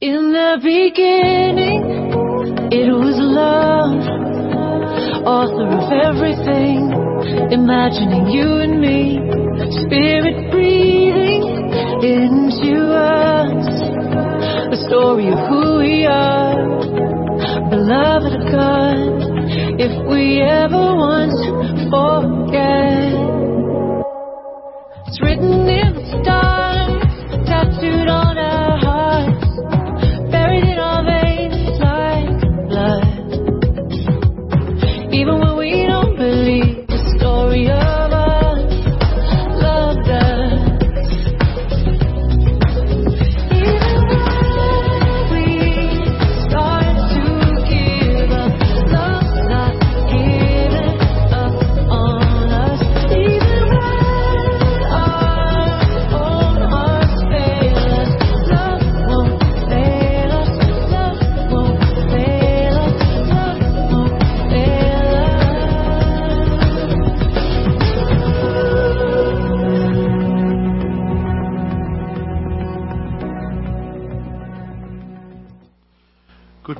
In the beginning, it was love, author of everything, imagining you and me, spirit breathing into us, the story of who we are, beloved of God. If we ever once forget, it's written in the stars, tattooed on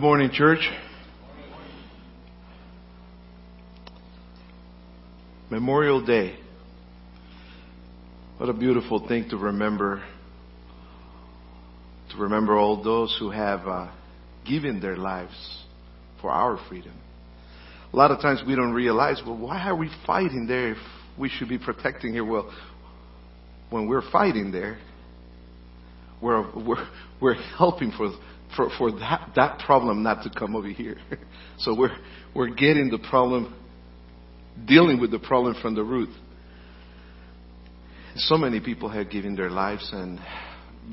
morning, church. Memorial Day. What a beautiful thing to remember. To remember all those who have uh, given their lives for our freedom. A lot of times we don't realize, well, why are we fighting there if we should be protecting here? Well, when we're fighting there, we're, we're, we're helping for, for, for that, that problem not to come over here. so we're, we're getting the problem, dealing with the problem from the root. So many people have given their lives, and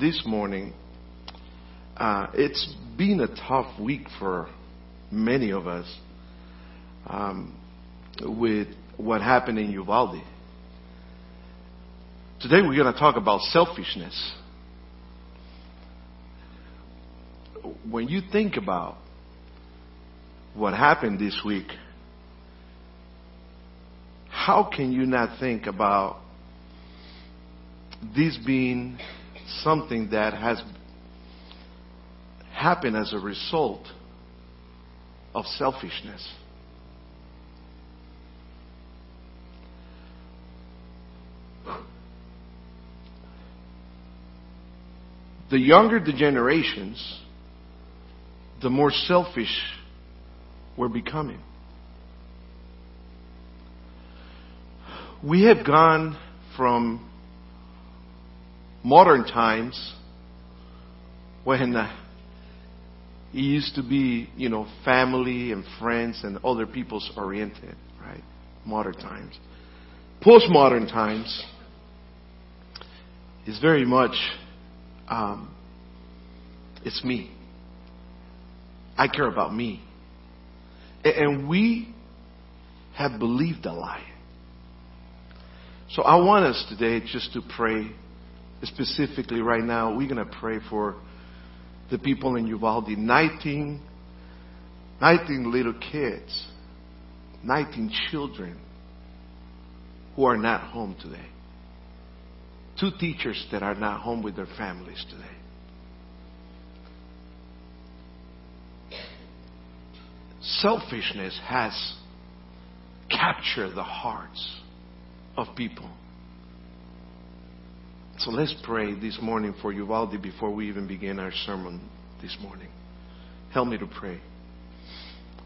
this morning, uh, it's been a tough week for many of us um, with what happened in Uvalde. Today we're going to talk about selfishness. When you think about what happened this week, how can you not think about this being something that has happened as a result of selfishness? The younger the generations, the more selfish we're becoming. We have gone from modern times when uh, it used to be, you know, family and friends and other people's oriented, right? Modern times. Postmodern times is very much, um, it's me. I care about me. And we have believed a lie. So I want us today just to pray specifically right now. We're going to pray for the people in Uvalde. 19, 19 little kids, 19 children who are not home today. Two teachers that are not home with their families today. Selfishness has captured the hearts of people. So let's pray this morning for Uvalde before we even begin our sermon this morning. Help me to pray.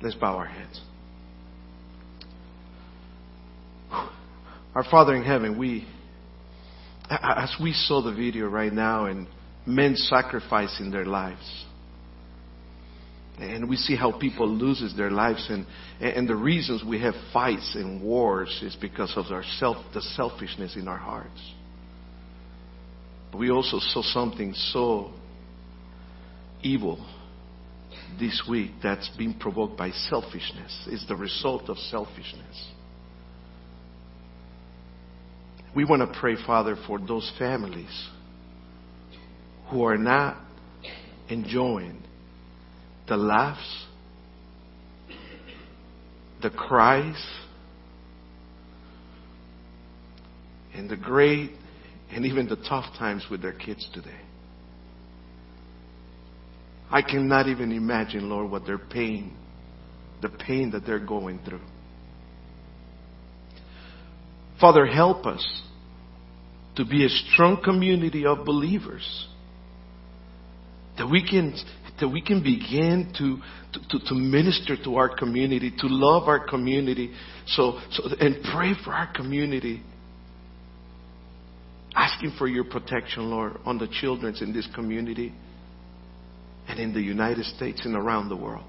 Let's bow our heads. Our Father in heaven, we, as we saw the video right now and men sacrificing their lives, and we see how people loses their lives and, and the reasons we have fights and wars is because of our self, the selfishness in our hearts. But we also saw something so evil this week that's been provoked by selfishness. It's the result of selfishness. We want to pray, Father, for those families who are not enjoying the laughs, the cries, and the great and even the tough times with their kids today. I cannot even imagine, Lord, what their pain, the pain that they're going through. Father, help us to be a strong community of believers. That we can, that we can begin to, to, to, minister to our community, to love our community, so, so, and pray for our community. Asking for your protection, Lord, on the children in this community and in the United States and around the world.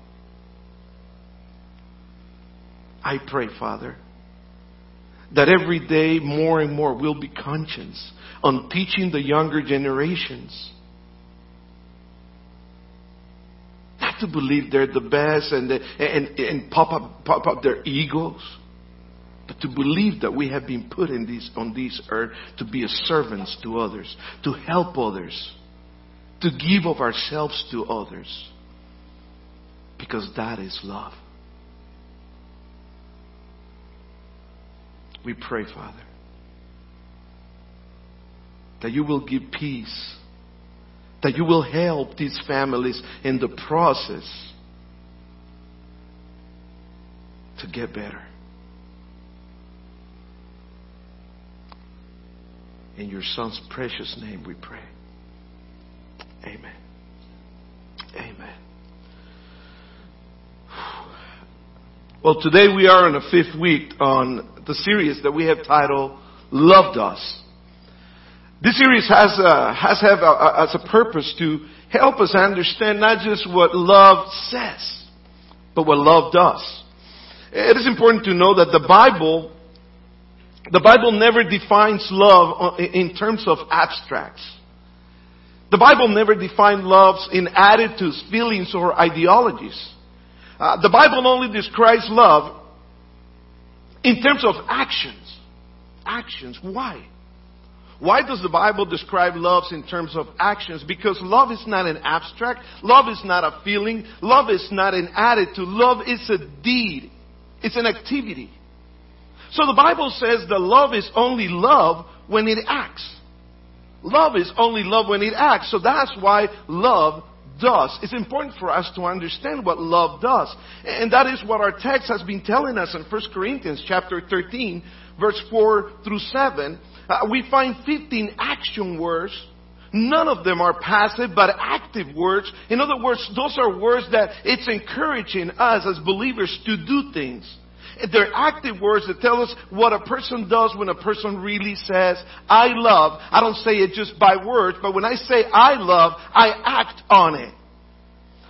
I pray, Father, that every day more and more we'll be conscious on teaching the younger generations to believe they're the best and, and, and pop, up, pop up their egos, but to believe that we have been put in these, on this earth to be a servants to others, to help others, to give of ourselves to others, because that is love. We pray, Father, that you will give peace, that you will help these families in the process to get better. In your Son's precious name we pray. Amen. Amen. Well, today we are in a fifth week on the series that we have titled Love Does. This series has a, has have uh, uh, a, as a purpose to help us understand not just what love says, but what love does. It is important to know that the Bible, the Bible never defines love in terms of abstracts. The Bible never defines love in attitudes, feelings, or ideologies. Uh, the Bible only describes love in terms of actions. Actions. Why? Why does the Bible describe love in terms of actions? Because love is not an abstract. Love is not a feeling. Love is not an attitude. Love is a deed. It's an activity. So the Bible says that love is only love when it acts. Love is only love when it acts. So that's why love does. It's important for us to understand what love does. And that is what our text has been telling us in 1 Corinthians chapter 13, verse 4 through 7. Uh, we find 15 action words. None of them are passive, but active words. In other words, those are words that it's encouraging us as believers to do things. They're active words that tell us what a person does when a person really says, I love. I don't say it just by words, but when I say I love, I act on it.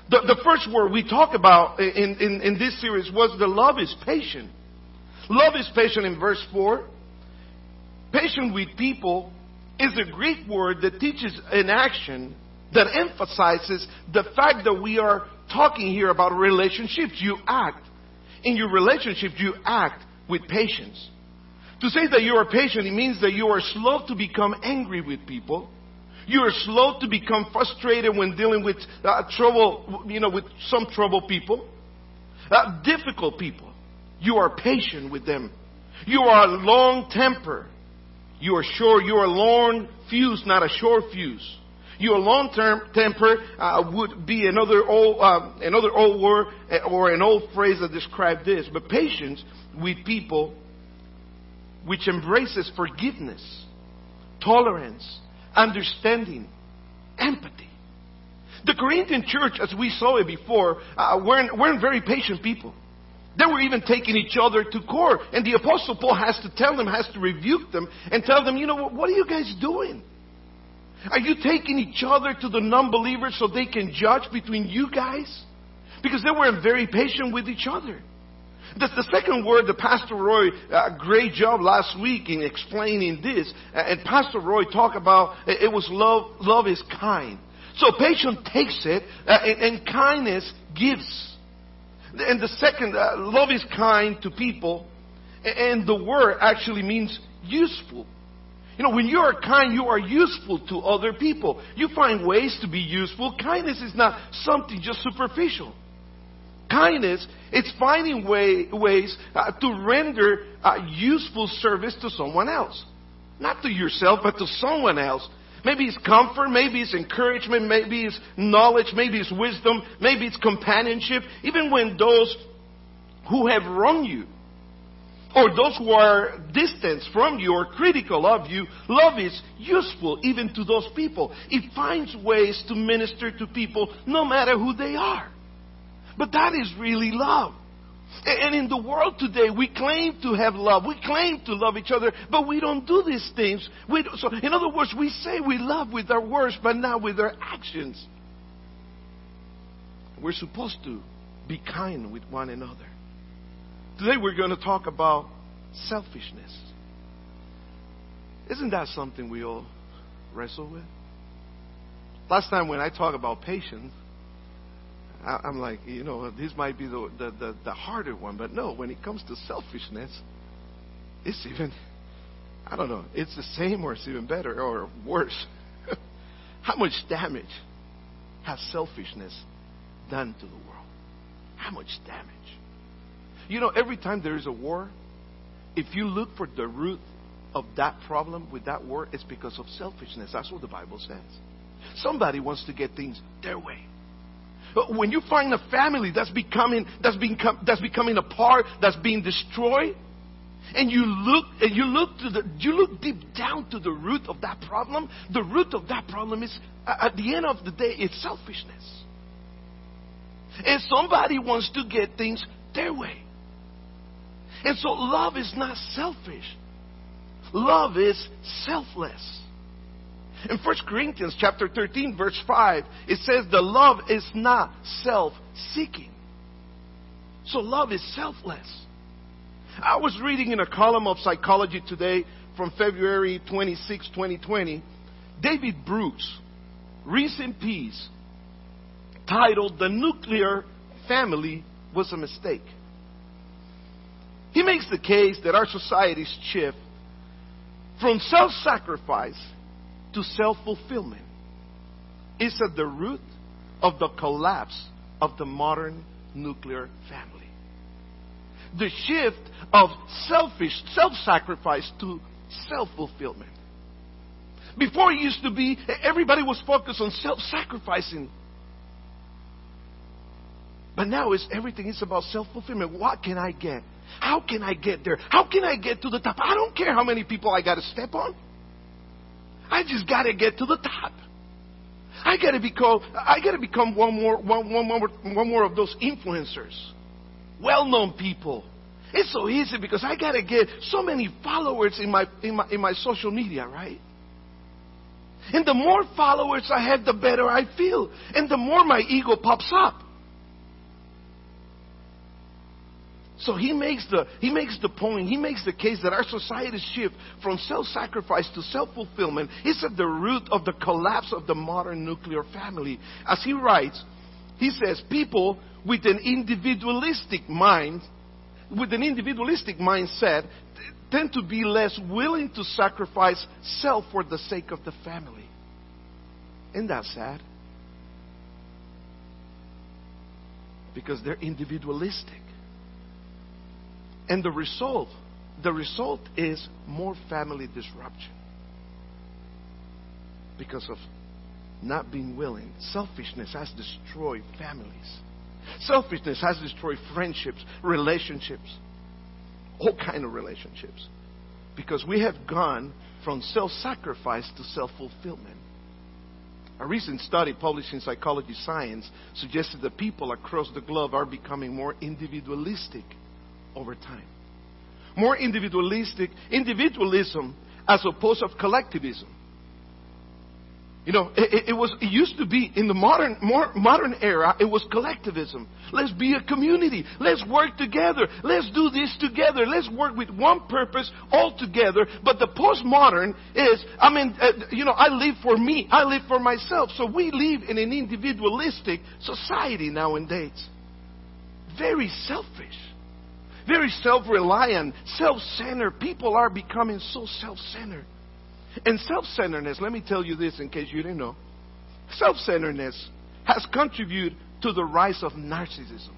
The, the first word we talk about in, in, in this series was the love is patient. Love is patient in verse 4. Patient with people is a Greek word that teaches an action that emphasizes the fact that we are talking here about relationships. You act in your relationship, you act with patience. To say that you are patient, it means that you are slow to become angry with people. You are slow to become frustrated when dealing with uh, trouble, you know, with some trouble people, uh, difficult people. You are patient with them. You are long temper. You are sure you are long fuse, not a short fuse. Your long-term temper uh, would be another old, uh, another old word uh, or an old phrase that describes this. But patience with people, which embraces forgiveness, tolerance, understanding, empathy. The Corinthian church, as we saw it before, uh, weren't, weren't very patient people. They were even taking each other to court. And the Apostle Paul has to tell them, has to rebuke them, and tell them, you know, what, what are you guys doing? Are you taking each other to the non believers so they can judge between you guys? Because they weren't very patient with each other. That's the second word that Pastor Roy, uh, great job last week in explaining this. Uh, and Pastor Roy talked about it was love, love is kind. So patience takes it, uh, and, and, kindness gives. And the second, uh, love is kind to people, and the word actually means useful. You know, when you are kind, you are useful to other people. You find ways to be useful. Kindness is not something just superficial. Kindness, it's finding way, ways uh, to render uh, useful service to someone else. Not to yourself, but to someone else. Maybe it's comfort, maybe it's encouragement, maybe it's knowledge, maybe it's wisdom, maybe it's companionship. Even when those who have wronged you or those who are distant from you or critical of you, love is useful even to those people. It finds ways to minister to people no matter who they are. But that is really love. And in the world today, we claim to have love. We claim to love each other, but we don't do these things. So, in other words, we say we love with our words, but not with our actions. We're supposed to be kind with one another. Today, we're going to talk about selfishness. Isn't that something we all wrestle with? Last time when I talked about patience, I'm like, you know, this might be the, the, the, the harder one, but no, when it comes to selfishness, it's even, I don't know, it's the same or it's even better or worse. How much damage has selfishness done to the world? How much damage? You know, every time there is a war, if you look for the root of that problem with that war, it's because of selfishness. That's what the Bible says. Somebody wants to get things their way. When you find a family that's becoming that's become, that's becoming apart, that's being destroyed, and you look and you look to the you look deep down to the root of that problem, the root of that problem is at the end of the day it's selfishness. And somebody wants to get things their way. And so love is not selfish. Love is selfless. In 1 Corinthians chapter 13 verse 5, it says the love is not self-seeking. So love is selfless. I was reading in a column of Psychology Today from February 26, 2020, David Brooks, recent piece titled The Nuclear Family Was a Mistake. He makes the case that our society's shift from self sacrifice to self fulfillment is at the root of the collapse of the modern nuclear family. The shift of selfish self sacrifice to self fulfillment. Before it used to be, everybody was focused on self sacrificing. But now it's everything is about self fulfillment. What can I get? How can I get there? How can I get to the top? I don't care how many people I got to step on. I just got to get to the top. I got to become I got to become one more one, one more one more of those influencers. Well-known people. It's so easy because I got to get so many followers in my in my in my social media, right? And the more followers I have, the better I feel. And the more my ego pops up. So he makes the he makes the point, he makes the case that our society's shift from self-sacrifice to self-fulfillment is at the root of the collapse of the modern nuclear family. As he writes, he says people with an individualistic mind, with an individualistic mindset, tend to be less willing to sacrifice self for the sake of the family. Isn't that sad? Because they're individualistic. And the result, the result is more family disruption. Because of not being willing. Selfishness has destroyed families. Selfishness has destroyed friendships, relationships, all kind of relationships. Because we have gone from self-sacrifice to self-fulfillment. A recent study published in Psychology Science suggested that people across the globe are becoming more individualistic over time. More individualistic, individualism as opposed to collectivism. You know, it, it, was it used to be in the modern more modern era. It was collectivism. Let's be a community. Let's work together. Let's do this together. Let's work with one purpose all together. But the postmodern is, I mean, uh, you know, I live for me. I live for myself. So we live in an individualistic society nowadays. Very selfish very self reliant, self centered. People are becoming so self centered. And self centeredness, let me tell you this in case you didn't know self centeredness has contributed to the rise of narcissism.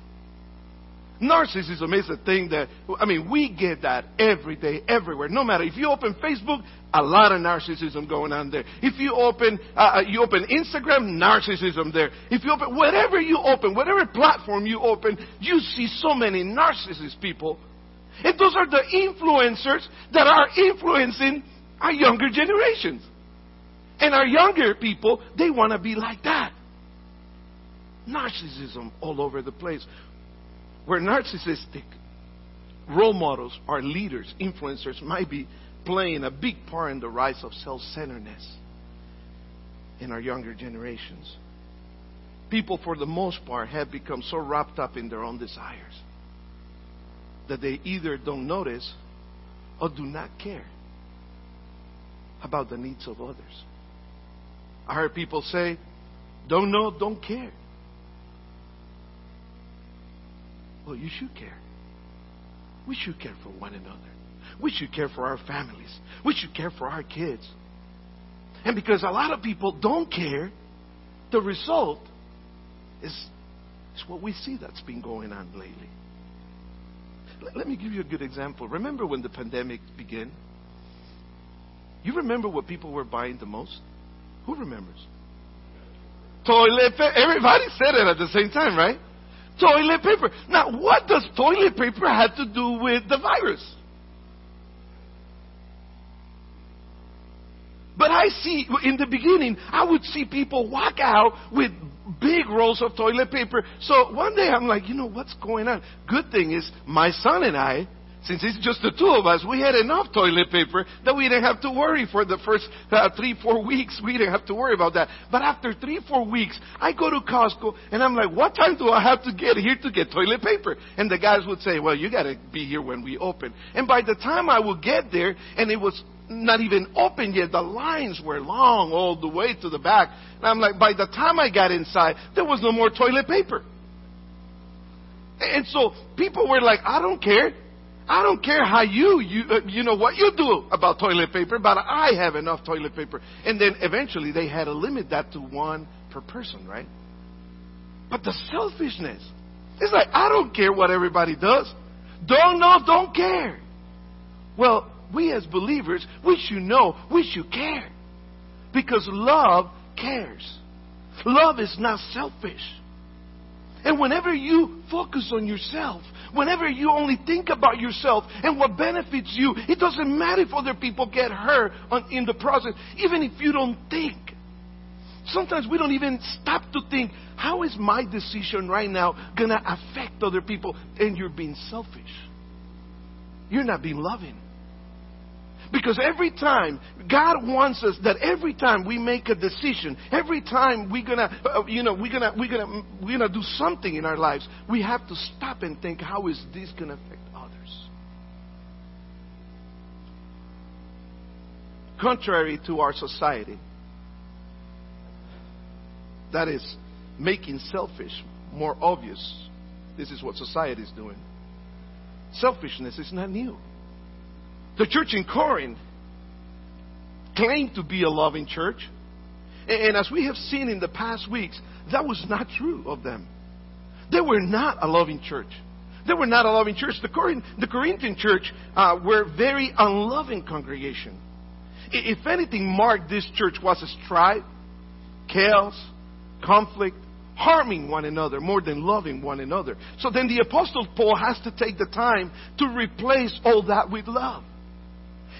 Narcissism is a thing that, I mean, we get that every day, everywhere. No matter if you open Facebook, a lot of narcissism going on there. If you open, uh, uh, you open Instagram, narcissism there. If you open, whatever you open, whatever platform you open, you see so many narcissist people. And those are the influencers that are influencing our younger generations. And our younger people, they want to be like that. Narcissism all over the place. Where narcissistic role models or leaders, influencers might be playing a big part in the rise of self centeredness in our younger generations. People, for the most part, have become so wrapped up in their own desires that they either don't notice or do not care about the needs of others. I heard people say, don't know, don't care. Well, you should care. We should care for one another. We should care for our families. We should care for our kids. And because a lot of people don't care, the result is, is what we see that's been going on lately. Let, let me give you a good example. Remember when the pandemic began? You remember what people were buying the most? Who remembers? Toilet paper. Everybody said it at the same time, right? Toilet paper. Now, what does toilet paper have to do with the virus? But I see, in the beginning, I would see people walk out with big rolls of toilet paper. So one day I'm like, you know, what's going on? Good thing is, my son and I, since it's just the two of us, we had enough toilet paper that we didn't have to worry for the first uh, three, four weeks. We didn't have to worry about that. But after three, four weeks, I go to Costco and I'm like, what time do I have to get here to get toilet paper? And the guys would say, well, you got to be here when we open. And by the time I would get there, and it was not even open yet, the lines were long all the way to the back. And I'm like, by the time I got inside, there was no more toilet paper. And so people were like, I don't care. I don't care how you, you, uh, you know what you do about toilet paper, but I have enough toilet paper. And then eventually they had to limit that to one per person, right? But the selfishness, it's like, I don't care what everybody does. Don't know, don't care. Well, we as believers, we should know, we should care. Because love cares. Love is not selfish. And whenever you focus on yourself, whenever you only think about yourself and what benefits you, it doesn't matter if other people get hurt on, in the process, even if you don't think. Sometimes we don't even stop to think, how is my decision right now going to affect other people? And you're being selfish. You're not being loving. Because every time God wants us that every time we make a decision, every time we're gonna, uh, you know, we're gonna, we're gonna, we're gonna do something in our lives, we have to stop and think, how is this gonna affect others? Contrary to our society, that is making selfish more obvious. This is what society is doing. Selfishness is not new. The church in Corinth claimed to be a loving church. And as we have seen in the past weeks, that was not true of them. They were not a loving church. They were not a loving church. The, Corinth, the Corinthian church uh, were very unloving congregation. If anything marked this church was strife, chaos, conflict, harming one another more than loving one another. So then the apostle Paul has to take the time to replace all that with love.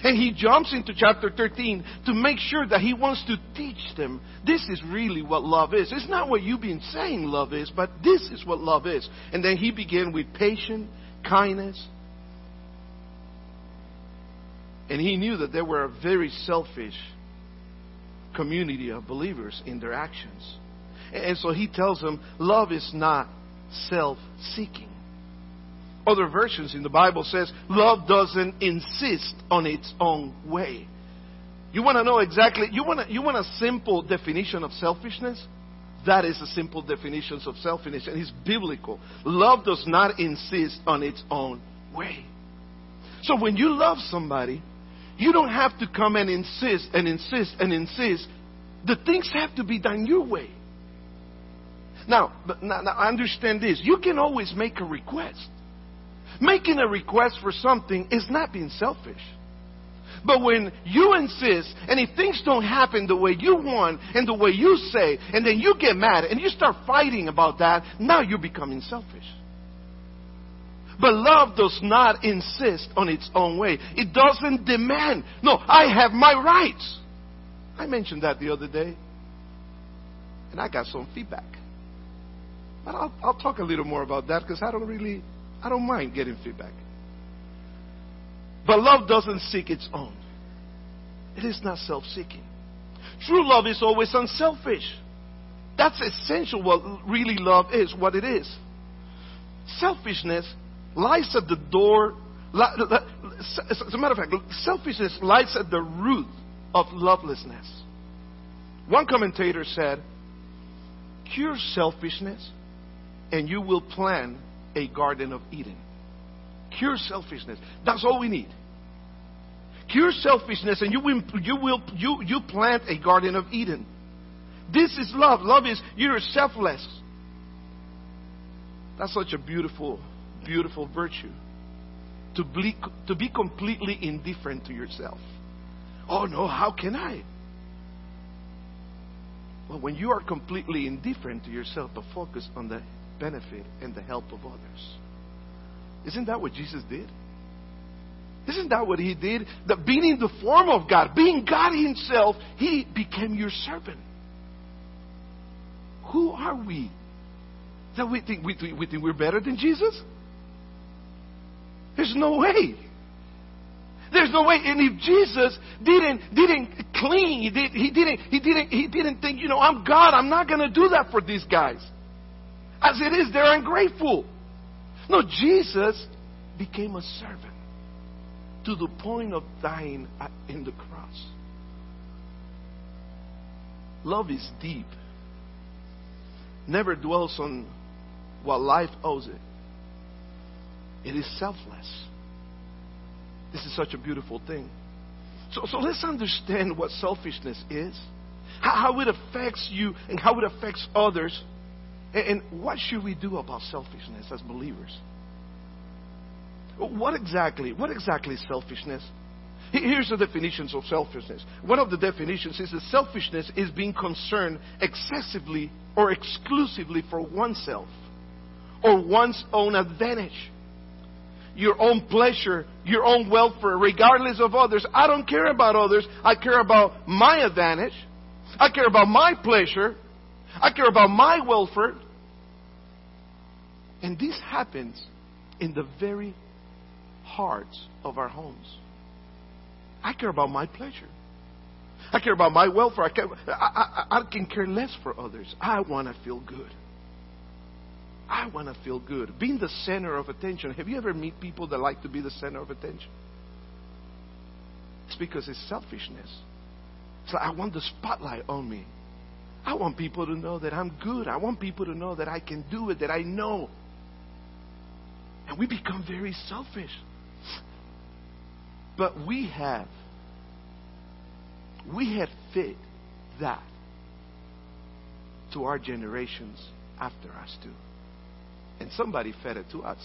And he jumps into chapter 13 to make sure that he wants to teach them this is really what love is. It's not what you've been saying love is, but this is what love is. And then he began with patience, kindness. And he knew that they were a very selfish community of believers in their actions. And so he tells them love is not self seeking other versions in the Bible says love doesn't insist on its own way. You want to know exactly, you want, you want a simple definition of selfishness? That is a simple definition of selfishness, and it's biblical. Love does not insist on its own way. So when you love somebody, you don't have to come and insist and insist and insist. The things have to be done your way. Now, now, now understand this. You can always make a request. Making a request for something is not being selfish. But when you insist, and if things don't happen the way you want and the way you say, and then you get mad and you start fighting about that, now you're becoming selfish. But love does not insist on its own way. It doesn't demand, no, I have my rights. I mentioned that the other day, and I got some feedback. But I'll, I'll talk a little more about that because I don't really, I don't mind getting feedback. But love doesn't seek its own. It is not self seeking. True love is always unselfish. That's essential what really love is, what it is. Selfishness lies at the door. As a matter of fact, selfishness lies at the root of lovelessness. One commentator said, Cure selfishness, and you will plant a Garden of Eden. Cure selfishness. That's all we need. Cure selfishness, and you will, you will you, you plant a Garden of Eden. This is love. Love is you're selfless. That's such a beautiful, beautiful virtue. To be, to be completely indifferent to yourself. Oh no, how can I? Well, when you are completely indifferent to yourself, but focus on the benefit and the help of others. Isn't that what Jesus did? Isn't that what he did? That being in the form of God, being God himself, he became your servant. Who are we? That we think, we, we think we're better than Jesus? There's no way. There's no way. And if Jesus didn't didn't cling, he, did, he didn't he didn't he didn't think, you know, I'm God. I'm not going to do that for these guys. As it is, they're ungrateful. No, Jesus became a servant to the point of dying in the cross. Love is deep. Never dwells on what life owes it. It is selfless. This is such a beautiful thing. So, so let's understand what selfishness is, how, how it affects you, and how it affects others, and, what should we do about selfishness as believers? What exactly? What exactly is selfishness? Here's the definitions of selfishness. One of the definitions is that selfishness is being concerned excessively or exclusively for oneself or one's own advantage your own pleasure, your own welfare, regardless of others. I don't care about others. I care about my advantage. I care about my pleasure. I care about my welfare. And this happens in the very hearts of our homes. I care about my pleasure. I care about my welfare. I, care, I, I, I can care less for others. I want to feel good. I want to feel good. Being the center of attention. Have you ever met people that like to be the center of attention? It's because it's selfishness. It's like, I want the spotlight on me. I want people to know that I'm good. I want people to know that I can do it, that I know. And we become very selfish. But we have, we have fit that to our generations after us too. And somebody fed it to us.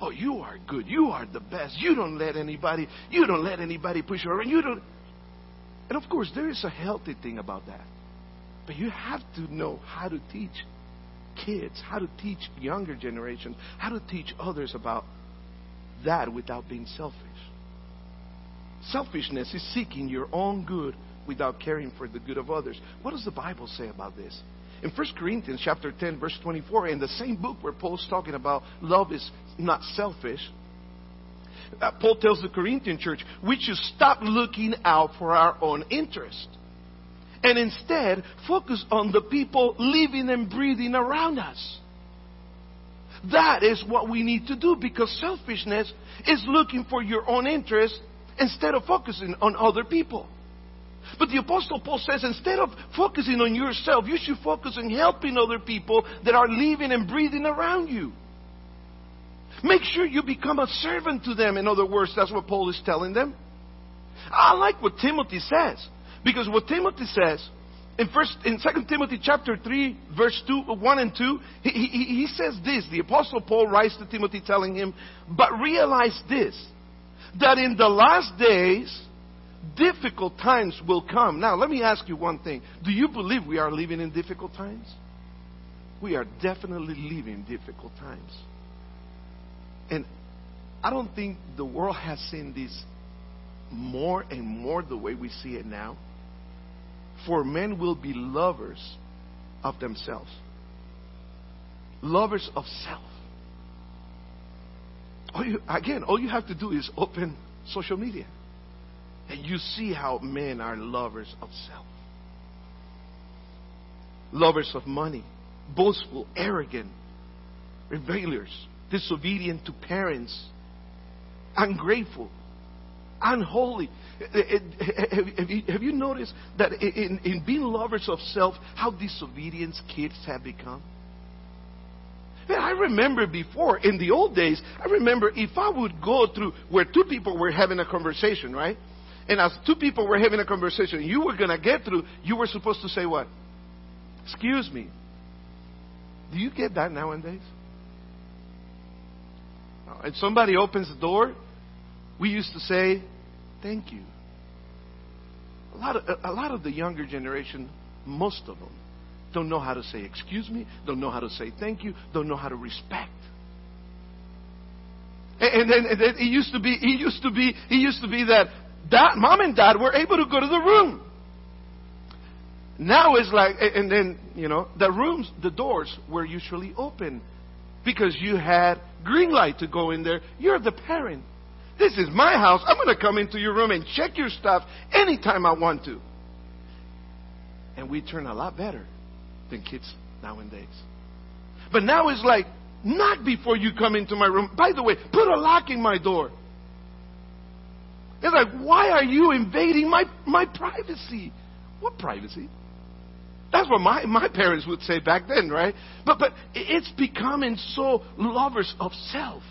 Oh, you are good. You are the best. You don't let anybody, you don't let anybody push you around. You don't. And of course, there is a healthy thing about that. But you have to know how to teach kids, how to teach younger generations, how to teach others about that without being selfish. Selfishness is seeking your own good without caring for the good of others. What does the Bible say about this? In 1 Corinthians chapter 10, verse 24, in the same book where Paul's talking about love is not selfish, uh, Paul tells the Corinthian church, we should stop looking out for our own interest and instead focus on the people living and breathing around us. That is what we need to do because selfishness is looking for your own interest instead of focusing on other people. But the Apostle Paul says instead of focusing on yourself, you should focus on helping other people that are living and breathing around you. Make sure you become a servant to them. In other words, that's what Paul is telling them. I like what Timothy says. Because what Timothy says, in first in second timothy chapter 3 verse 2 1 and 2 he, he, he says this the apostle paul writes to timothy telling him but realize this that in the last days difficult times will come. Now let me ask you one thing. Do you believe we are living in difficult times? We are definitely living in difficult times. And i don't think the world has seen this more and more the way we see it now for men will be lovers of themselves, lovers of self. All you, again, all you have to do is open social media, and you see how men are lovers of self, lovers of money, boastful, arrogant, revilers, disobedient to parents, ungrateful, unholy. Eh, eh, have you, have you noticed that in, in being lovers of self, how disobedient kids have become? Man, I remember before, in the old days, I remember if I would go through where two people were having a conversation, right? And as two people were having a conversation, you were going to get through, you were supposed to say what? Excuse me. Do you get that nowadays? Uh, and somebody opens the door, we used to say, thank you. A lot of, a lot of the younger generation, most of them, don't know how to say excuse me, don't know how to say thank you, don't know how to respect. And then, it used to be, he used to be, he used to be that mom and dad were able to go to the room. Now it's like, and then you know, the rooms, the doors were usually open because you had green light to go in there. You're the parent. This is my house. I'm going to come into your room and check your stuff anytime I want to. And we turn a lot better than kids nowadays. But now it's like, not before you come into my room. By the way, put a lock in my door. It's like, why are you invading my, my privacy? What privacy? That's what my, my parents would say back then, right? But, but it's becoming so lovers of self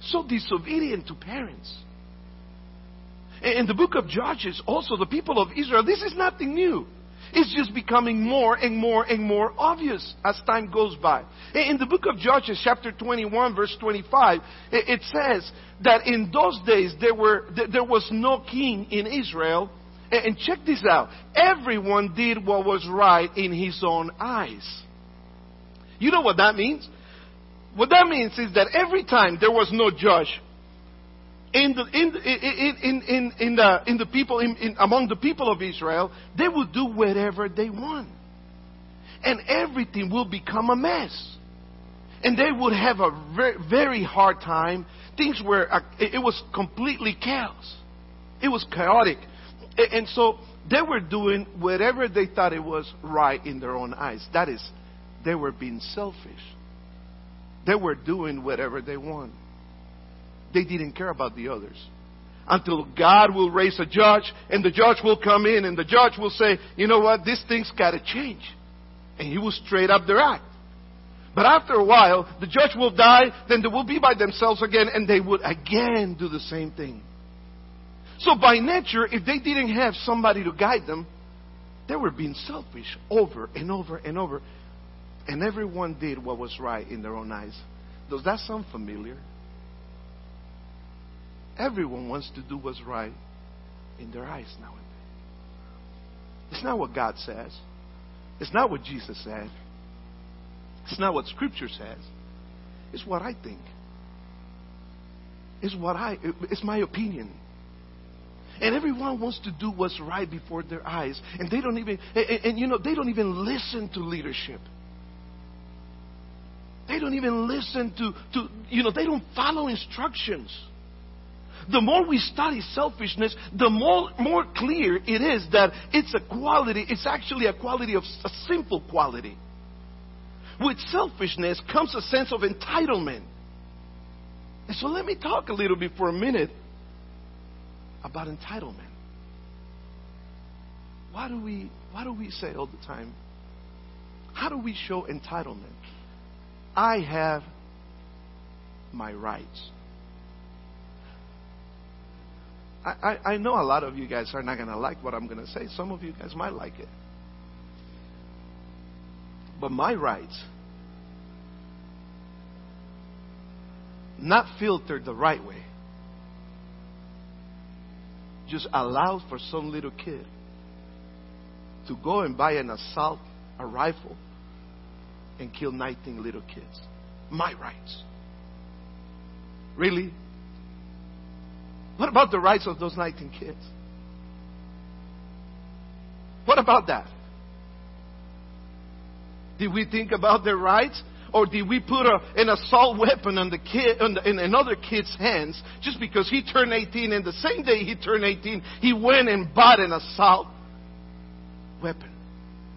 so disobedient to parents. In the book of Judges, also the people of Israel, this is nothing new. It's just becoming more and more and more obvious as time goes by. In the book of Judges, chapter 21, verse 25, it says that in those days there, were, there was no king in Israel. And check this out everyone did what was right in his own eyes. You know what that means? What that means is that every time there was no judge in the, in, in, in, in, the, in the people, in, in, among the people of Israel, they would do whatever they want. And everything will become a mess. And they would have a very, very hard time. Things were, uh, it was completely chaos. It was chaotic. And so they were doing whatever they thought it was right in their own eyes. That is, they were being selfish. They were doing whatever they want. They didn't care about the others. Until God will raise a judge, and the judge will come in, and the judge will say, you know what, this thing's got to change. And he will straight up their act. But after a while, the judge will die, then they will be by themselves again, and they would again do the same thing. So by nature, if they didn't have somebody to guide them, they were being selfish over and over and over. And everyone did what was right in their own eyes. Does that sound familiar? Everyone wants to do what's right in their eyes nowadays. It's not what God says. It's not what Jesus said. It's not what Scripture says. It's what I think. It's what I. It's my opinion. And everyone wants to do what's right before their eyes, and they don't even. And, and you know they don't even listen to leadership. They don't even listen to, to, you know, they don't follow instructions. The more we study selfishness, the more, more clear it is that it's a quality, it's actually a quality of a simple quality. With selfishness comes a sense of entitlement. And so let me talk a little bit for a minute about entitlement. Why do we why do we say all the time? How do we show entitlement? I have my rights. I, I, I know a lot of you guys are not going to like what I'm going to say. Some of you guys might like it. But my rights, not filtered the right way, just allowed for some little kid to go and buy an assault, a rifle, and kill 19 little kids. My rights. Really? What about the rights of those 19 kids? What about that? Did we think about their rights? Or did we put a, an assault weapon on the kid, on the, in another kid's hands just because he turned 18 and the same day he turned 18, he went and bought an assault weapon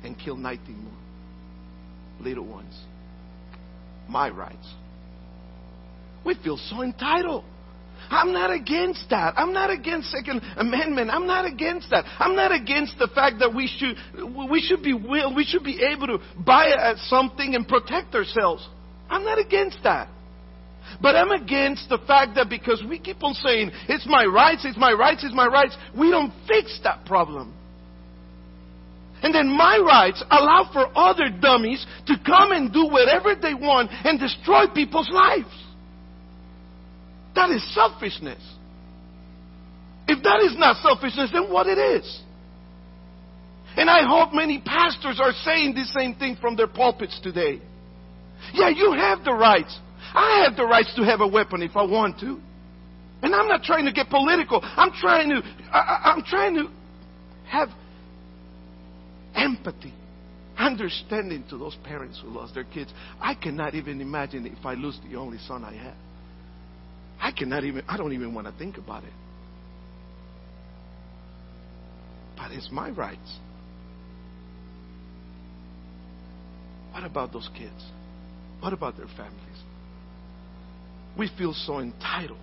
and killed 19 more little ones? My rights. We feel so entitled. I'm not against that. I'm not against Second Amendment. I'm not against that. I'm not against the fact that we should we should be will we should be able to buy something and protect ourselves. I'm not against that. But I'm against the fact that because we keep on saying it's my rights, it's my rights, it's my rights, we don't fix that problem. And then my rights allow for other dummies to come and do whatever they want and destroy people's lives. That is selfishness. If that is not selfishness, then what it is? And I hope many pastors are saying the same thing from their pulpits today. Yeah, you have the rights. I have the rights to have a weapon if I want to. And I'm not trying to get political. I'm trying to, I, am trying to have empathy, understanding to those parents who lost their kids. I cannot even imagine if I lose the only son I have. I cannot even, I don't even want to think about it. But it's my rights. What about those kids? What about their families? We feel so entitled.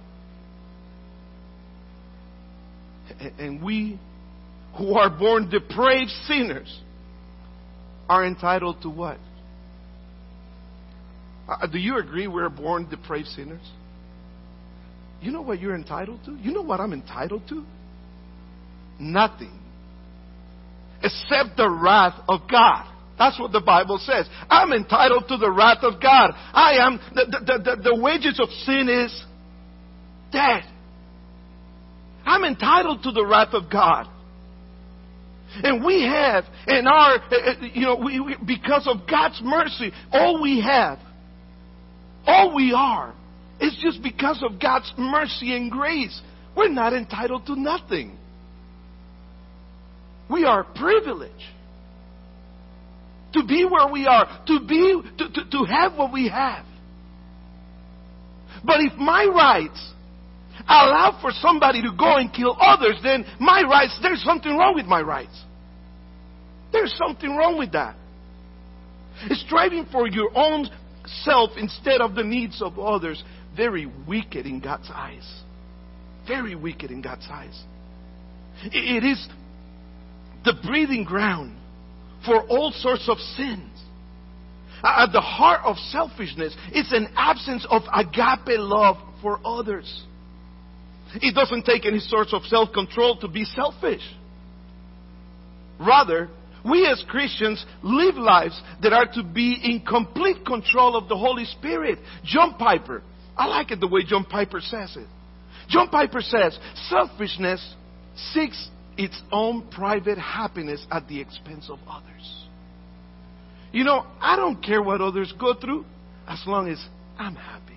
And we who are born depraved sinners are entitled to what? Uh, do you agree we're born depraved sinners? You know what you're entitled to? You know what I'm entitled to? Nothing. Except the wrath of God. That's what the Bible says. I'm entitled to the wrath of God. I am, the, the, the, the wages of sin is death. I'm entitled to the wrath of God. And we have, in our, eh, eh, you know, we, we, because of God's mercy, all we have, all we are, is just because of God's mercy and grace. We're not entitled to nothing. We are privileged to be where we are, to be, to, to, to have what we have. But if my rights allow for somebody to go and kill others, then my rights, there's something wrong with my rights. There's something wrong with that. Striving for your own self instead of the needs of others, very wicked in God's eyes. Very wicked in God's eyes. It is the breathing ground for all sorts of sins. At the heart of selfishness is an absence of agape love for others. It doesn't take any sort of self control to be selfish. Rather, we as Christians live lives that are to be in complete control of the Holy Spirit. John Piper, I like it the way John Piper says it. John Piper says, selfishness seeks its own private happiness at the expense of others. You know, I don't care what others go through as long as I'm happy.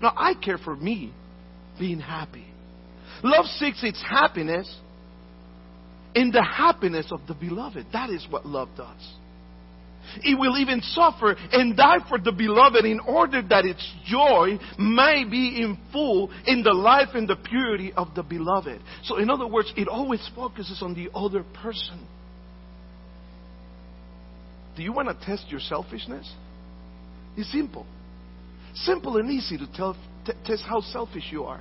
Now, I care for me being happy. Love seeks its happiness in the happiness of the beloved. That is what love does. It will even suffer and die for the beloved in order that its joy may be in full in the life and the purity of the beloved. So, in other words, it always focuses on the other person. Do you want to test your selfishness? It's simple. Simple and easy to tell, t- test how selfish you are.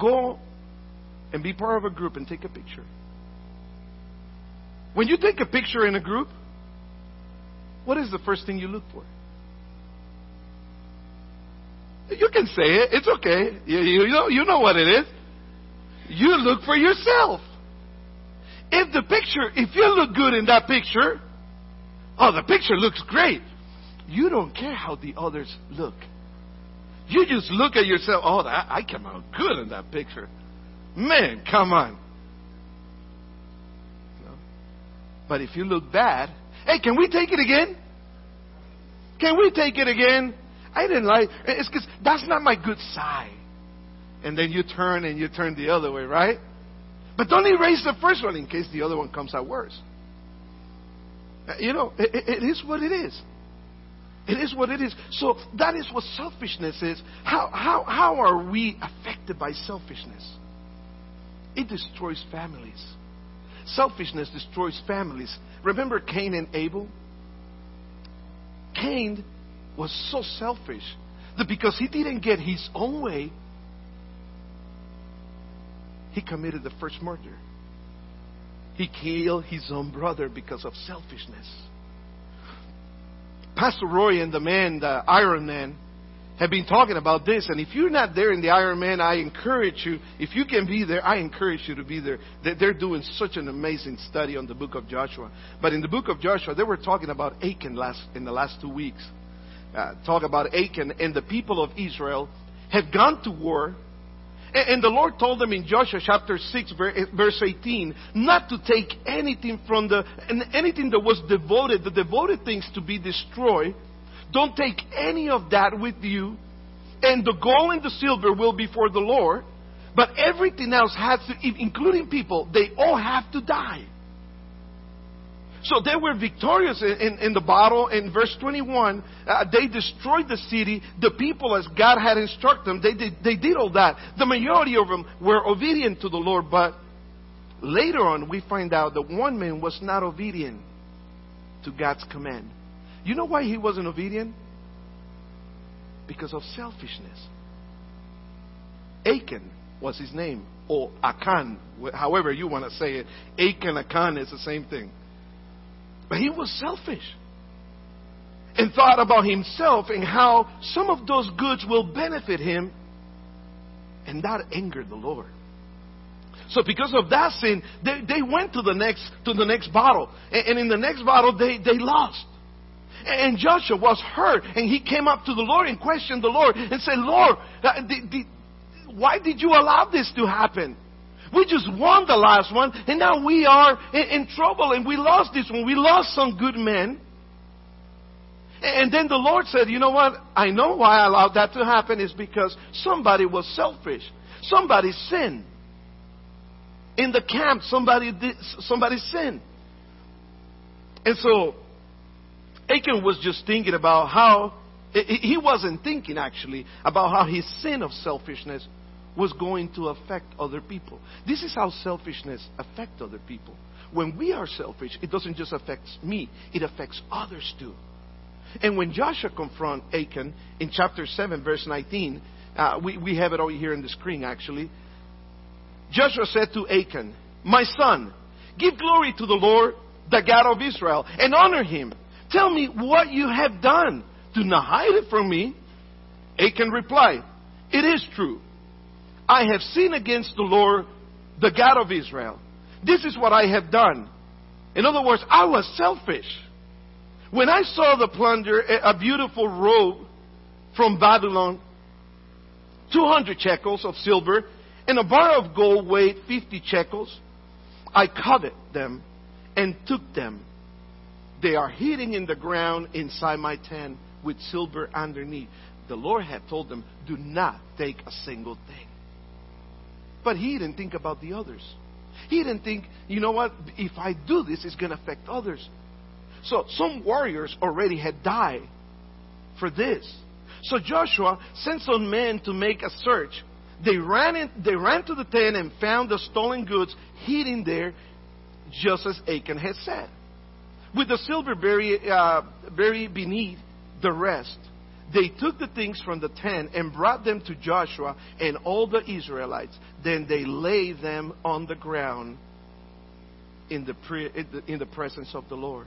Go and be part of a group and take a picture. When you take a picture in a group, what is the first thing you look for? You can say it. It's okay. You, you, know, you know what it is. You look for yourself. If the picture, if you look good in that picture, Oh, the picture looks great. You don't care how the others look. You just look at yourself, oh, that, I came out good in that picture. Man, come on. No. But if you look bad, hey, can we take it again? Can we take it again? I didn't like it's because that's not my good side. And then you turn and you turn the other way, right? But don't erase the first one in case the other one comes out worse. Uh, you know, it, it is what it is. It is what it is. So that is what selfishness is. How, how, how are we affected by selfishness? It destroys families. Selfishness destroys families. Remember Cain and Abel? Cain was so selfish that because he didn't get his own way, he committed the first murder. He killed his own brother because of selfishness. Pastor Roy and the man, the Iron Man, have been talking about this. And if you're not there in the Iron Man, I encourage you, if you can be there, I encourage you to be there. They're doing such an amazing study on the book of Joshua. But in the book of Joshua, they were talking about Achan last, in the last two weeks. Uh, talk about Achan and the people of Israel have gone to war and the Lord told them in Joshua chapter 6, eh, verse 18, not to take anything from the, anything that was devoted, the devoted things to be destroyed. Don't take any of that with you. And the gold and the silver will be for the Lord. But everything else has to, including people, they all have to die. So they were victorious in, in, in the battle. In verse 21, uh, they destroyed the city. The people, as God had instructed them, they did, they did all that. The majority of them were obedient to the Lord, but later on we find out that one man was not obedient to God's command. You know why he wasn't obedient? Because of selfishness. Achan was his name, or Akan, however you want to say it. Achan, Akan is the same thing. But he was selfish and thought about himself and how some of those goods will benefit him. And that angered the Lord. So because of that sin, they, they went to the next to the next battle. And, and in the next battle they, they lost. And Joshua was hurt and he came up to the Lord and questioned the Lord and said, Lord, uh, why did you allow this to happen? We just won the last one, and now we are in, in trouble, and we lost this one. We lost some good men. And then the Lord said, You know what? I know why I allowed that to happen is because somebody was selfish. Somebody sinned. In the camp, somebody did, somebody sinned. And so Achan was just thinking about how he wasn't thinking actually about how his sin of selfishness was going to affect other people. This is how selfishness affects other people. When we are selfish, it doesn't just affect me, it affects others too. And when Joshua confronted Achan in chapter 7, verse 19, uh, we, we have it over here on the screen actually. Joshua said to Achan, My son, give glory to the Lord, the God of Israel, and honor him. Tell me what you have done. Do not hide it from me. Achan replied, It is true. I have sinned against the Lord, the God of Israel. This is what I have done. In other words, I was selfish. When I saw the plunder, eh, a beautiful robe from Babylon, 200 shekels of silver, and a bar of gold weighed 50 shekels, I coveted them and took them. They are hidden in the ground inside my tent with silver underneath. The Lord had told them, Do not take a single thing. But he didn't think about the others. He didn't think, you know what, if I do this, it's going to affect others. So some warriors already had died for this. So Joshua sent some men to make a search. They ran, in, they ran to the tent and found the stolen goods hidden there, just as Achan had said. With the silver buried, uh, buried beneath the rest. They took the things from the tent and brought them to Joshua and all the Israelites. Then they laid them on the ground in the, pre, in the presence of the Lord.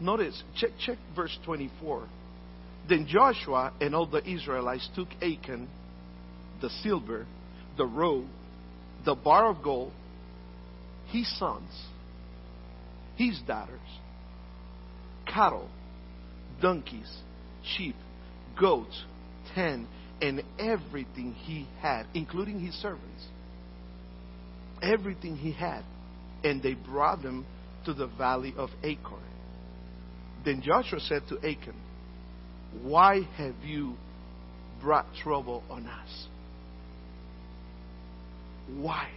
Notice, check, check verse 24. Then Joshua and all the Israelites took Achan, the silver, the robe, the bar of gold, his sons, his daughters, cattle, donkeys, sheep, goats, ten, and everything he had, including his servants. Everything he had. And they brought them to the valley of Achor. Then Joshua said to Achan, Why have you brought trouble on us? Why?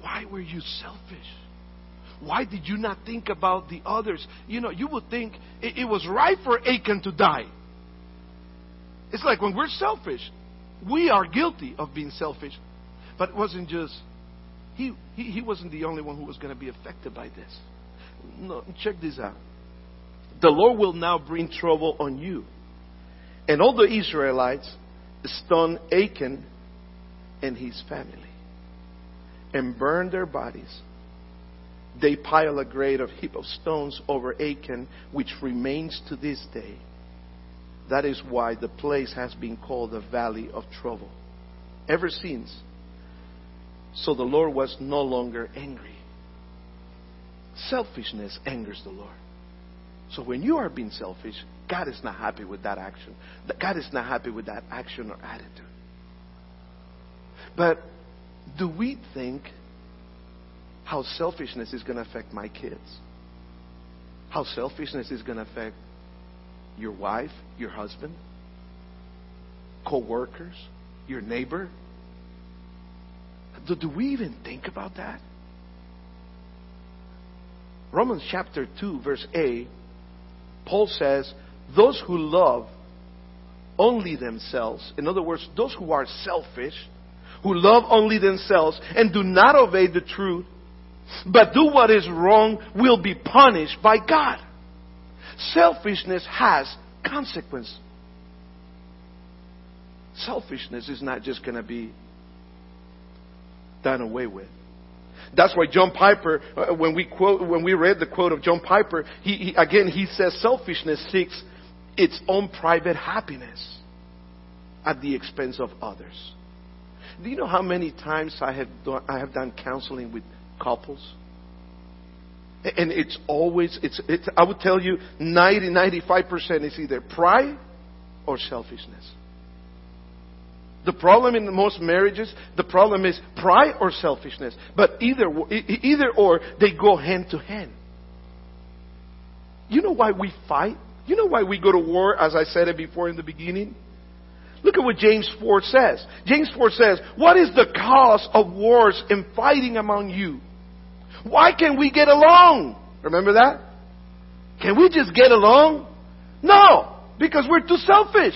Why were you selfish? Why did you not think about the others? You know, you would think it, it was right for Achan to die. It's like when we're selfish, we are guilty of being selfish. But it wasn't just, he, he, he wasn't the only one who was going to be affected by this. No, check this out. The Lord will now bring trouble on you. And all the Israelites stone Achan and his family and burn their bodies. They pile a great of heap of stones over Achan, which remains to this day. That is why the place has been called the Valley of Trouble ever since. So the Lord was no longer angry. Selfishness angers the Lord. So when you are being selfish, God is not happy with that action. God is not happy with that action or attitude. But do we think how selfishness is going to affect my kids? How selfishness is going to affect your wife, your husband, co-workers, your neighbor? Do, do we even think about that? Romans chapter 2 verse A Paul says, those who love only themselves, in other words, those who are selfish, who love only themselves and do not obey the truth, but do what is wrong, will be punished by God. Selfishness has consequence. Selfishness is not just going to be done away with. That's why John Piper, uh, when we quote, when we read the quote of John Piper, he, he, again he says selfishness seeks its own private happiness at the expense of others. Do you know how many times I have done, I have done counseling with couples? And it's always, it's, it's, I would tell you 90, 95% is either pride or selfishness. The problem in most marriages, the problem is pride or selfishness. But either, either or, they go hand to hand. You know why we fight? You know why we go to war, as I said it before in the beginning? Look at what James 4 says. James 4 says, What is the cause of wars and fighting among you? Why can't we get along? Remember that? Can we just get along? No, because we're too selfish.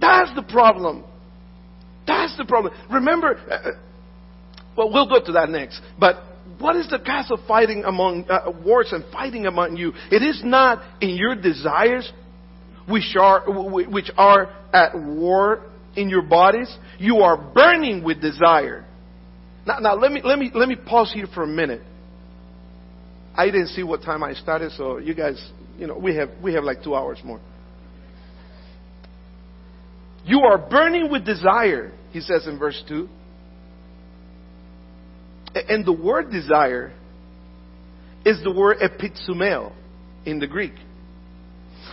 That's the problem. That's the problem. Remember, uh, uh, well, we'll go to that next. But what is the cause of fighting among uh, wars and fighting among you? It is not in your desires which are which are at war in your bodies. You are burning with desire. Now, now let me let me let me pause here for a minute. I didn't see what time I started, so you guys, you know, we have we have like two hours more. You are burning with desire, he says in verse 2. And the word desire is the word epithumeo in the Greek.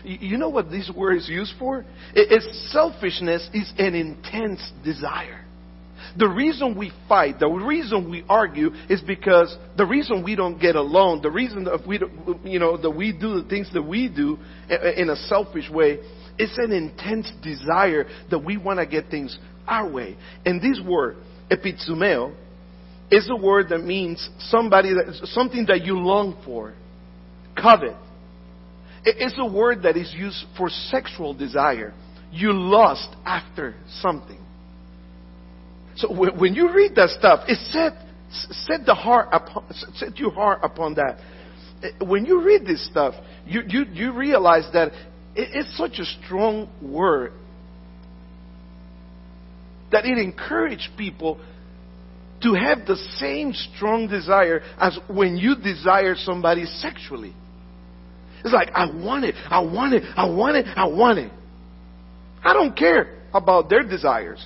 You know what this word is used for? It's selfishness is an intense desire. The reason we fight, the reason we argue is because the reason we don't get along, the reason that we, you know, that we do the things that we do in a selfish way it's an intense desire that we want to get things our way. And this word, epithumeo, is a word that means somebody that, something that you long for, covet. It's a word that is used for sexual desire. You lust after something. So when you read that stuff, it set set the heart upon, set your heart upon that. Eh, when you read this stuff, you you, you realize that it's such a strong word that it encouraged people to have the same strong desire as when you desire somebody sexually. It's like, I want it, I want it, I want it, I want it. I don't care about their desires.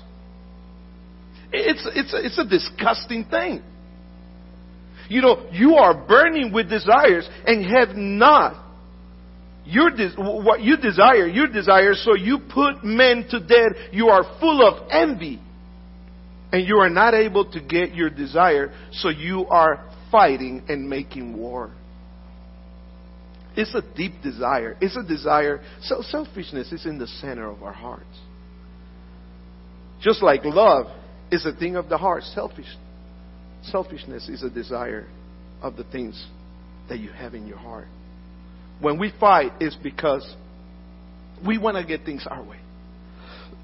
It's, it's, it's a disgusting thing. You know, you are burning with desires and have not your what you desire, your desire, so you put men to death. You are full of envy. And you are not able to get your desire, so you are fighting and making war. It's a deep desire. It's a desire. So selfishness is in the center of our hearts. Just like love is a thing of the heart, selfish. Selfishness is a desire of the things that you have in your heart. When we fight, it's because we want to get things our way.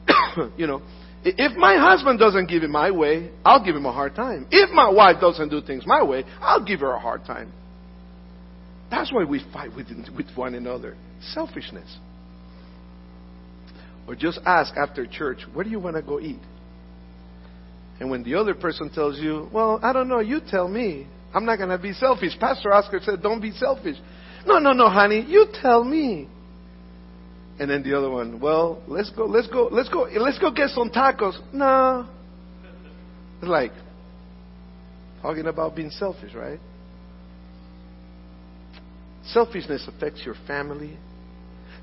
you know, if my husband doesn't give it my way, I'll give him a hard time. If my wife doesn't do things my way, I'll give her a hard time. That's why we fight with, with one another. Selfishness. Or just ask after church, where do you want to go eat? And when the other person tells you, well, I don't know, you tell me. I'm not going to be selfish. Pastor Oscar said, don't be selfish. No, no, no, honey, you tell me. And then the other one, well, let's go, let's go, let's go, let's go get some tacos. No. It's like talking about being selfish, right? Selfishness affects your family.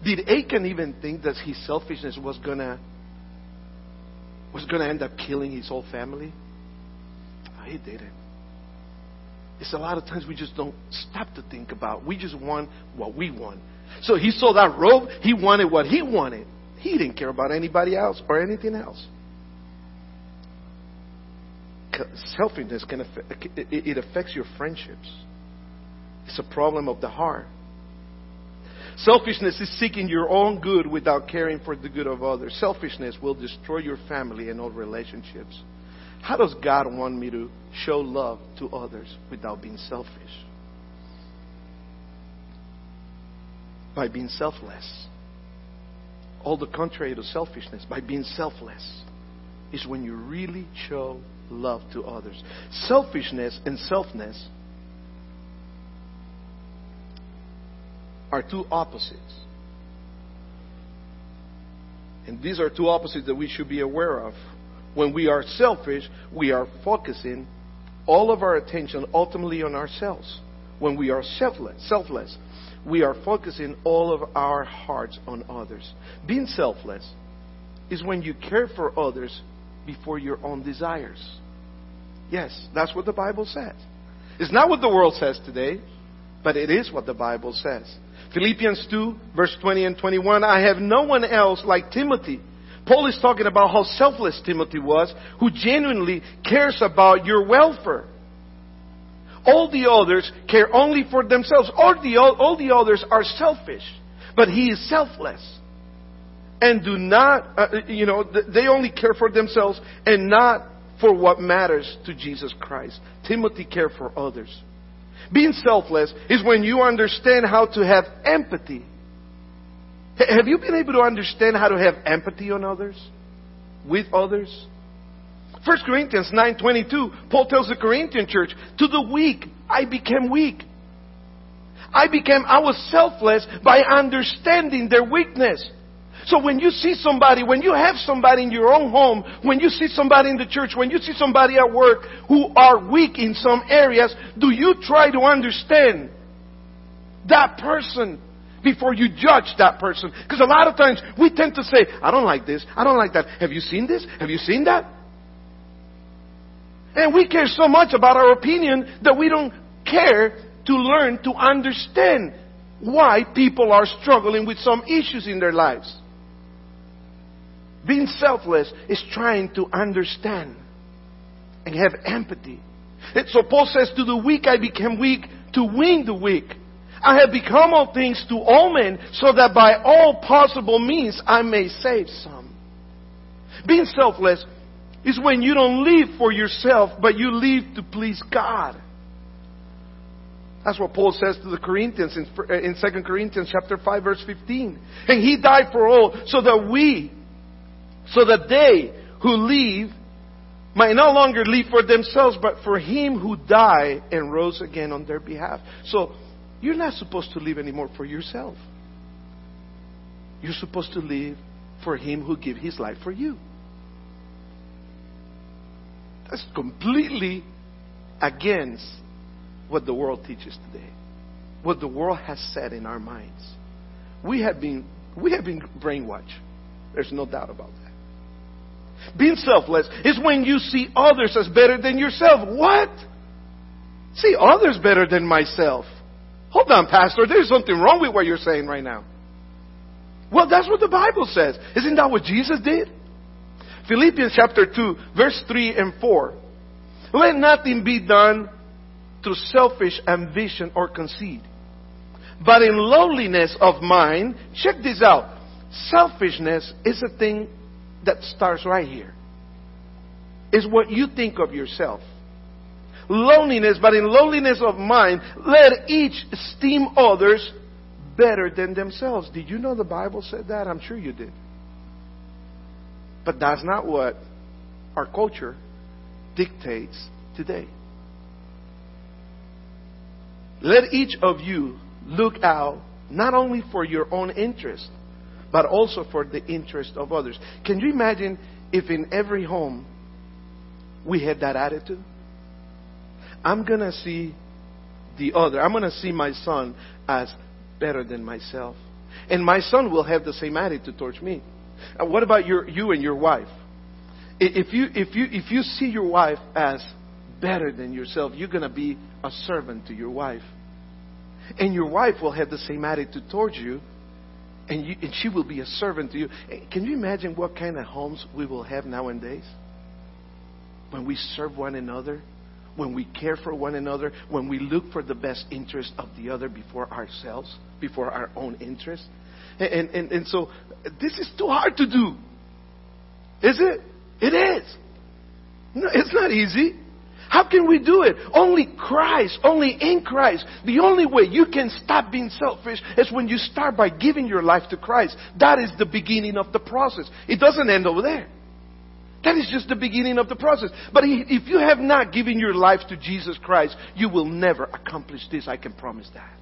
Did Achan even think that his selfishness was gonna was gonna end up killing his whole family? Oh, he didn't. It's a lot of times we just don't stop to think about. We just want what we want. So he saw that robe. He wanted what he wanted. He didn't care about anybody else or anything else. Selfishness can affect, it affects your friendships. It's a problem of the heart. Selfishness is seeking your own good without caring for the good of others. Selfishness will destroy your family and all relationships. How does God want me to show love to others without being selfish? By being selfless. All the contrary to selfishness, by being selfless, is when you really show love to others. Selfishness and selfness are two opposites. And these are two opposites that we should be aware of. When we are selfish, we are focusing all of our attention ultimately on ourselves. When we are selfless, selfless, we are focusing all of our hearts on others. Being selfless is when you care for others before your own desires. Yes, that's what the Bible says. It's not what the world says today, but it is what the Bible says. Philippians 2, verse 20 and 21, I have no one else like Timothy. Paul is talking about how selfless Timothy was, who genuinely cares about your welfare. All the others care only for themselves. All the, all the others are selfish. But he is selfless. And do not, uh, you know, they only care for themselves and not for what matters to Jesus Christ. Timothy cared for others. Being selfless is when you understand how to have empathy. Have you been able to understand how to have empathy on others? With others? 1 Corinthians 9.22, Paul tells the Corinthian church, to the weak, I became weak. I became, I was selfless by understanding their weakness. So when you see somebody, when you have somebody in your own home, when you see somebody in the church, when you see somebody at work who are weak in some areas, do you try to understand that person before you judge that person? Because a lot of times we tend to say, I don't like this, I don't like that. Have you seen this? Have you seen that? And we care so much about our opinion that we don't care to learn to understand why people are struggling with some issues in their lives. Being selfless is trying to understand and have empathy. And so Paul says, To the weak I became weak to win the weak. I have become all things to all men so that by all possible means I may save some. Being selfless is when you don't live for yourself, but you live to please God. That's what Paul says to the Corinthians in, uh, in 2 Corinthians chapter 5 verse 15. And he died for all so that we, so that they who live might no longer live for themselves, but for him who died and rose again on their behalf. So you're not supposed to live anymore for yourself. You're supposed to live for him who gave his life for you. That's completely against what the world teaches today, what the world has said in our minds. We have been, we have been brainwashed. There's no doubt about. Being selfless is when you see others as better than yourself. What? See others better than myself. Hold on, Pastor. There's something wrong with what you're saying right now. Well, that's what the Bible says. Isn't that what Jesus did? Philippians chapter 2, verse 3 and 4. Let nothing be done through selfish ambition or conceit, but in lowliness of mind. Check this out. Selfishness is a thing that starts right here. Is what you think of yourself. Loneliness, but in loneliness of mind, let each esteem others better than themselves. Did you know the Bible said that? I'm sure you did. But that's not what our culture dictates today. Let each of you look out not only for your own interest, but also for the interest of others. Can you imagine if in every home we had that attitude? I'm going to see the other. I'm going to see my son as better than myself. And my son will have the same attitude towards me. And what about your, you and your wife? If you, if, you, if you see your wife as better than yourself, you're going to be a servant to your wife. And your wife will have the same attitude towards you, and, you, and she will be a servant to you. Eh, can you imagine what kind of homes we will have nowadays? When we serve one another, when we care for one another, when we look for the best interest of the other before ourselves, before our own interest. And, and, and so this is too hard to do. Is it? It is. No, it's not easy. How can we do it? Only Christ, only in Christ. The only way you can stop being selfish is when you start by giving your life to Christ. That is the beginning of the process. It doesn't end over there. That is just the beginning of the process. But if you have not given your life to Jesus Christ, you will never accomplish this. I can promise that.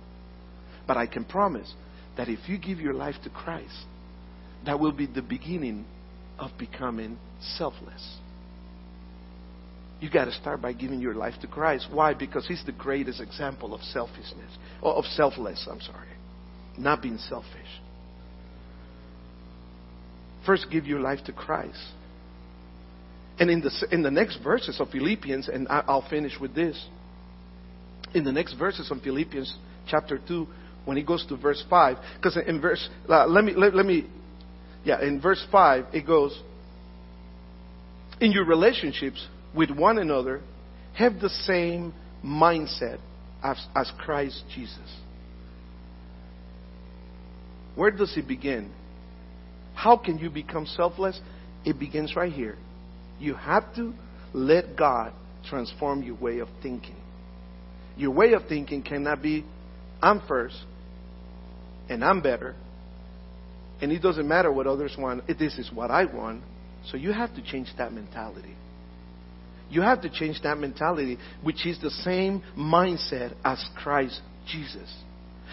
But I can promise that if you give your life to Christ, that will be the beginning of becoming selfless. You got to start by giving your life to Christ. Why? Because He's the greatest example of selfishness, or of selfless. I'm sorry, not being selfish. First, give your life to Christ. And in the, in the next verses of Philippians, and I, I'll finish with this. In the next verses of Philippians chapter 2, when he goes to verse 5, because in verse, uh, let me, let, let me, yeah, in verse 5, it goes, in your relationships with one another, have the same mindset as, as Christ Jesus. Where does it begin? How can you become selfless? It begins right here. You have to let God transform your way of thinking. Your way of thinking cannot be, I'm first, and I'm better, and it doesn't matter what others want, this is what I want. So you have to change that mentality. You have to change that mentality, which is the same mindset as Christ Jesus.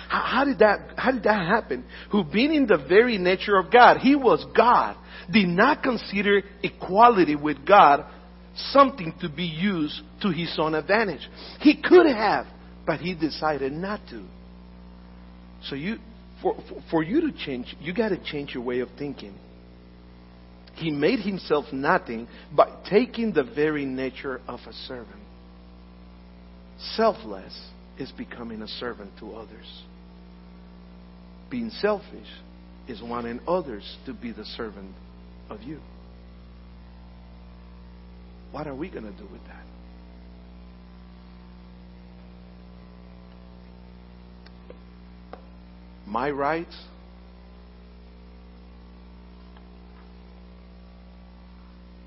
How, how, did that, how did that happen? Who being in the very nature of God, he was God, did not consider equality with God something to be used to his own advantage. He could have, but he decided not to. So you, for, for you to change, you got to change your way of thinking. He made himself nothing by taking the very nature of a servant. Selfless is becoming a servant to others. Being selfish is wanting others to be the servant of you. What are we going to do with that? My rights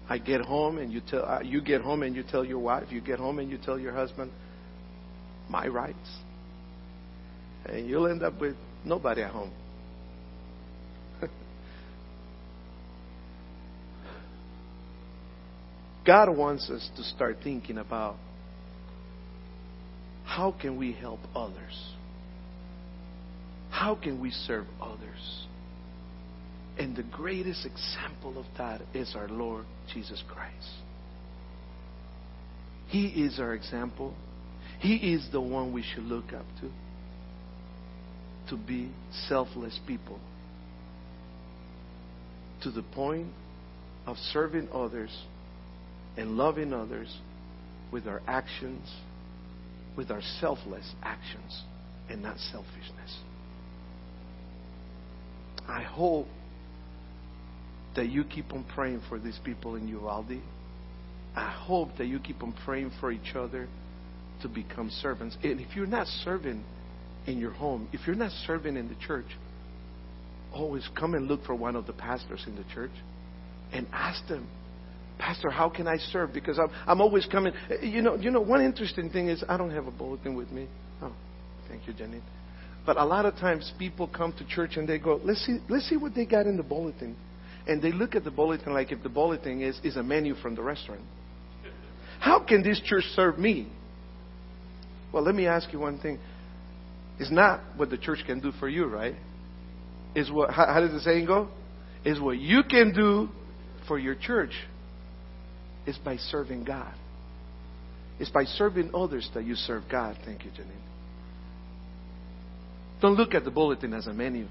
I get home and you tell uh, you get home and you tell your wife, you get home and you tell your husband, my rights. And you'll end up with nobody at home. God wants us to start thinking about how can we help others? How can we serve others? And the greatest example of that is our Lord Jesus Christ. He is our example. He is the one we should look up to. To be selfless people. To the point of serving others and loving others with our actions, with our selfless actions, and not selfishness. I hope that you keep on praying for these people in Uvalde. I hope that you keep on praying for each other to become servants. And if you're not serving in your home, if you're not serving in the church, always come and look for one of the pastors in the church and ask them, Pastor, how can I serve? Because I'm, I'm always coming. You know, you know, one interesting thing is I don't have a bulletin with me. Oh, thank you, Jenny. But a lot of times people come to church and they go, let's see, let's see what they got in the bulletin. And they look at the bulletin like if the bulletin is, is a menu from the restaurant. How can this church serve me? Well, let me ask you one thing. It's not what the church can do for you, right? Is what how, how does the saying go? Is what you can do for your church is by serving God. It's by serving others that you serve God. Thank you, Janine. Don't look at the bulletin as a menu.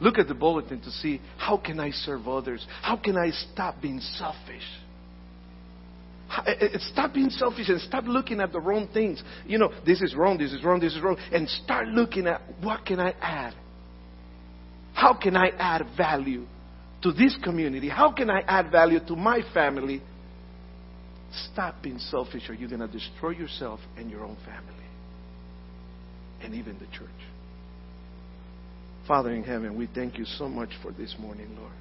Look at the bulletin to see how can I serve others? How can I stop being selfish? Eh, eh, stop being selfish and stop looking at the wrong things. You know, this is wrong, this is wrong, this is wrong. And start looking at what can I add? How can I add value to this community? How can I add value to my family? Stop being selfish or you're going to destroy yourself and your own family. And even the church. Father in heaven, we thank you so much for this morning, Lord.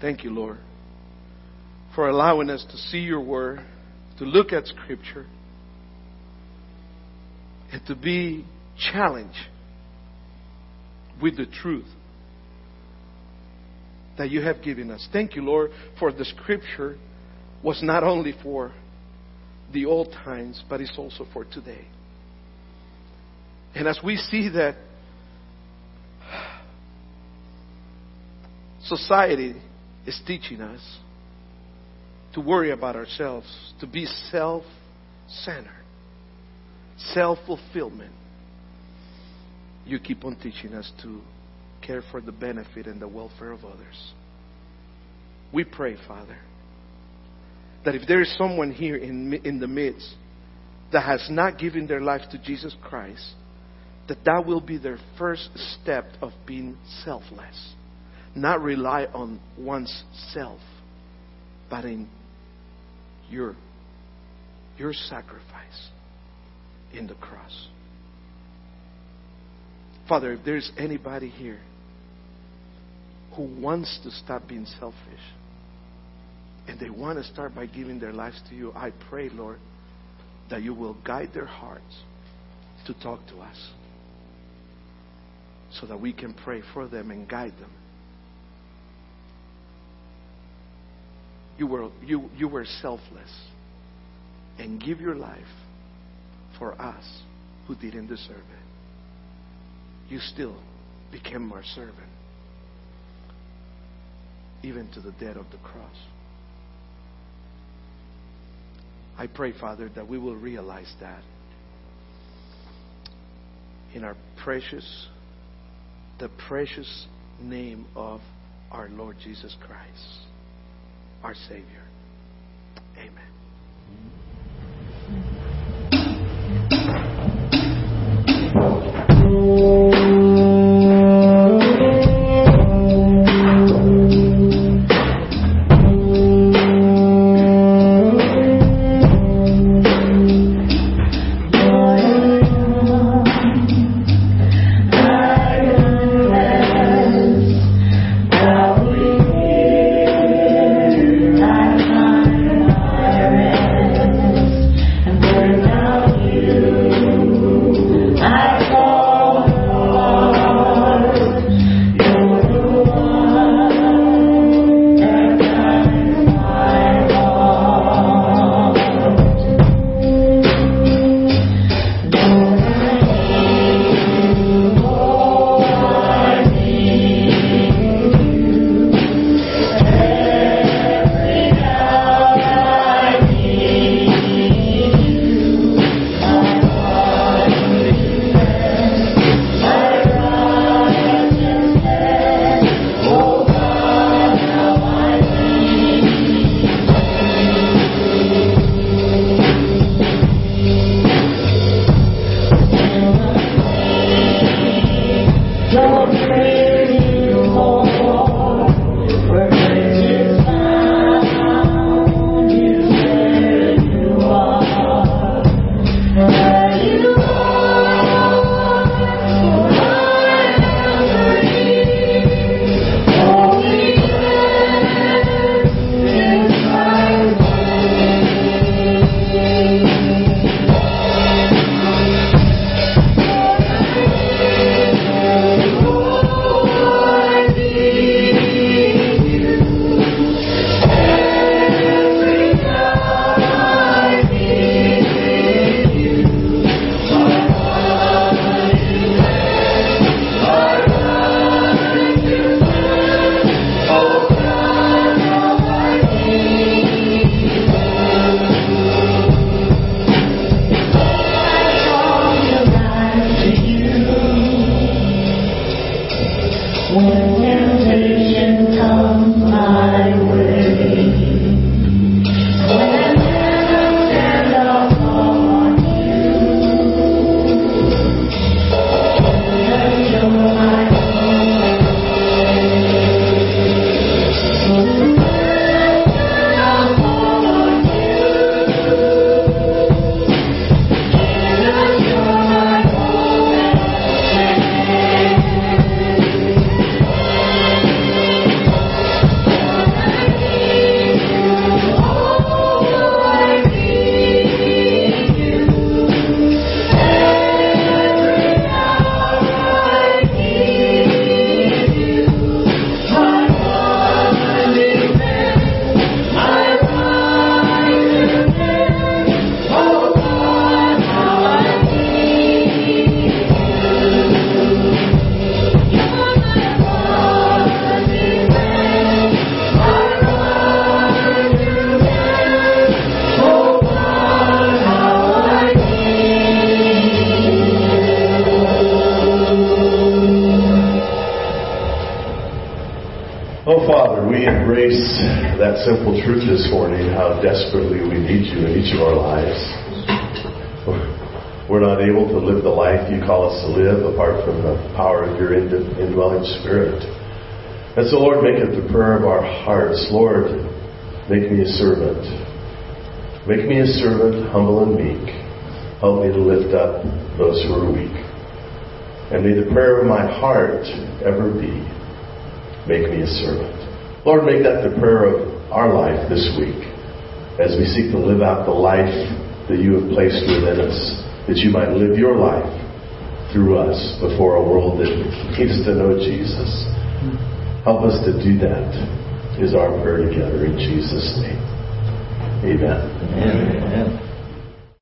Thank you, Lord for allowing us to see your word, to look at scripture, and to be challenged with the truth that you have given us. Thank you, Lord, for the scripture was not only for the old times, but it's also for today. And as we see that society is teaching us to worry about ourselves, to be self centered, self fulfillment. You keep on teaching us to care for the benefit and the welfare of others. We pray, Father, that if there is someone here in, in the midst that has not given their life to Jesus Christ, that that will be their first step of being selfless. Not rely on one's self, but in your, your sacrifice in the cross. Father, if there's anybody here who wants to stop being selfish and they want to start by giving their lives to you, I pray, Lord, that you will guide their hearts to talk to us so that we can pray for them and guide them you were, you, you were selfless and give your life for us who didn't deserve it. You still became our servant, even to the death of the cross. I pray, Father, that we will realize that in our precious, the precious name of our Lord Jesus Christ our Savior. Amen. You call us to live apart from the power of your indwelling spirit. And so, Lord, make it the prayer of our hearts. Lord, make me a servant. Make me a servant, humble and meek. Help me to lift up those who are weak. And may the prayer of my heart ever be make me a servant. Lord, make that the prayer of our life this week as we seek to live out the life that you have placed within us, that you might live your life through us before a world that needs to know Jesus. Help us to do that is our prayer together in Jesus' name. Amen. Amen.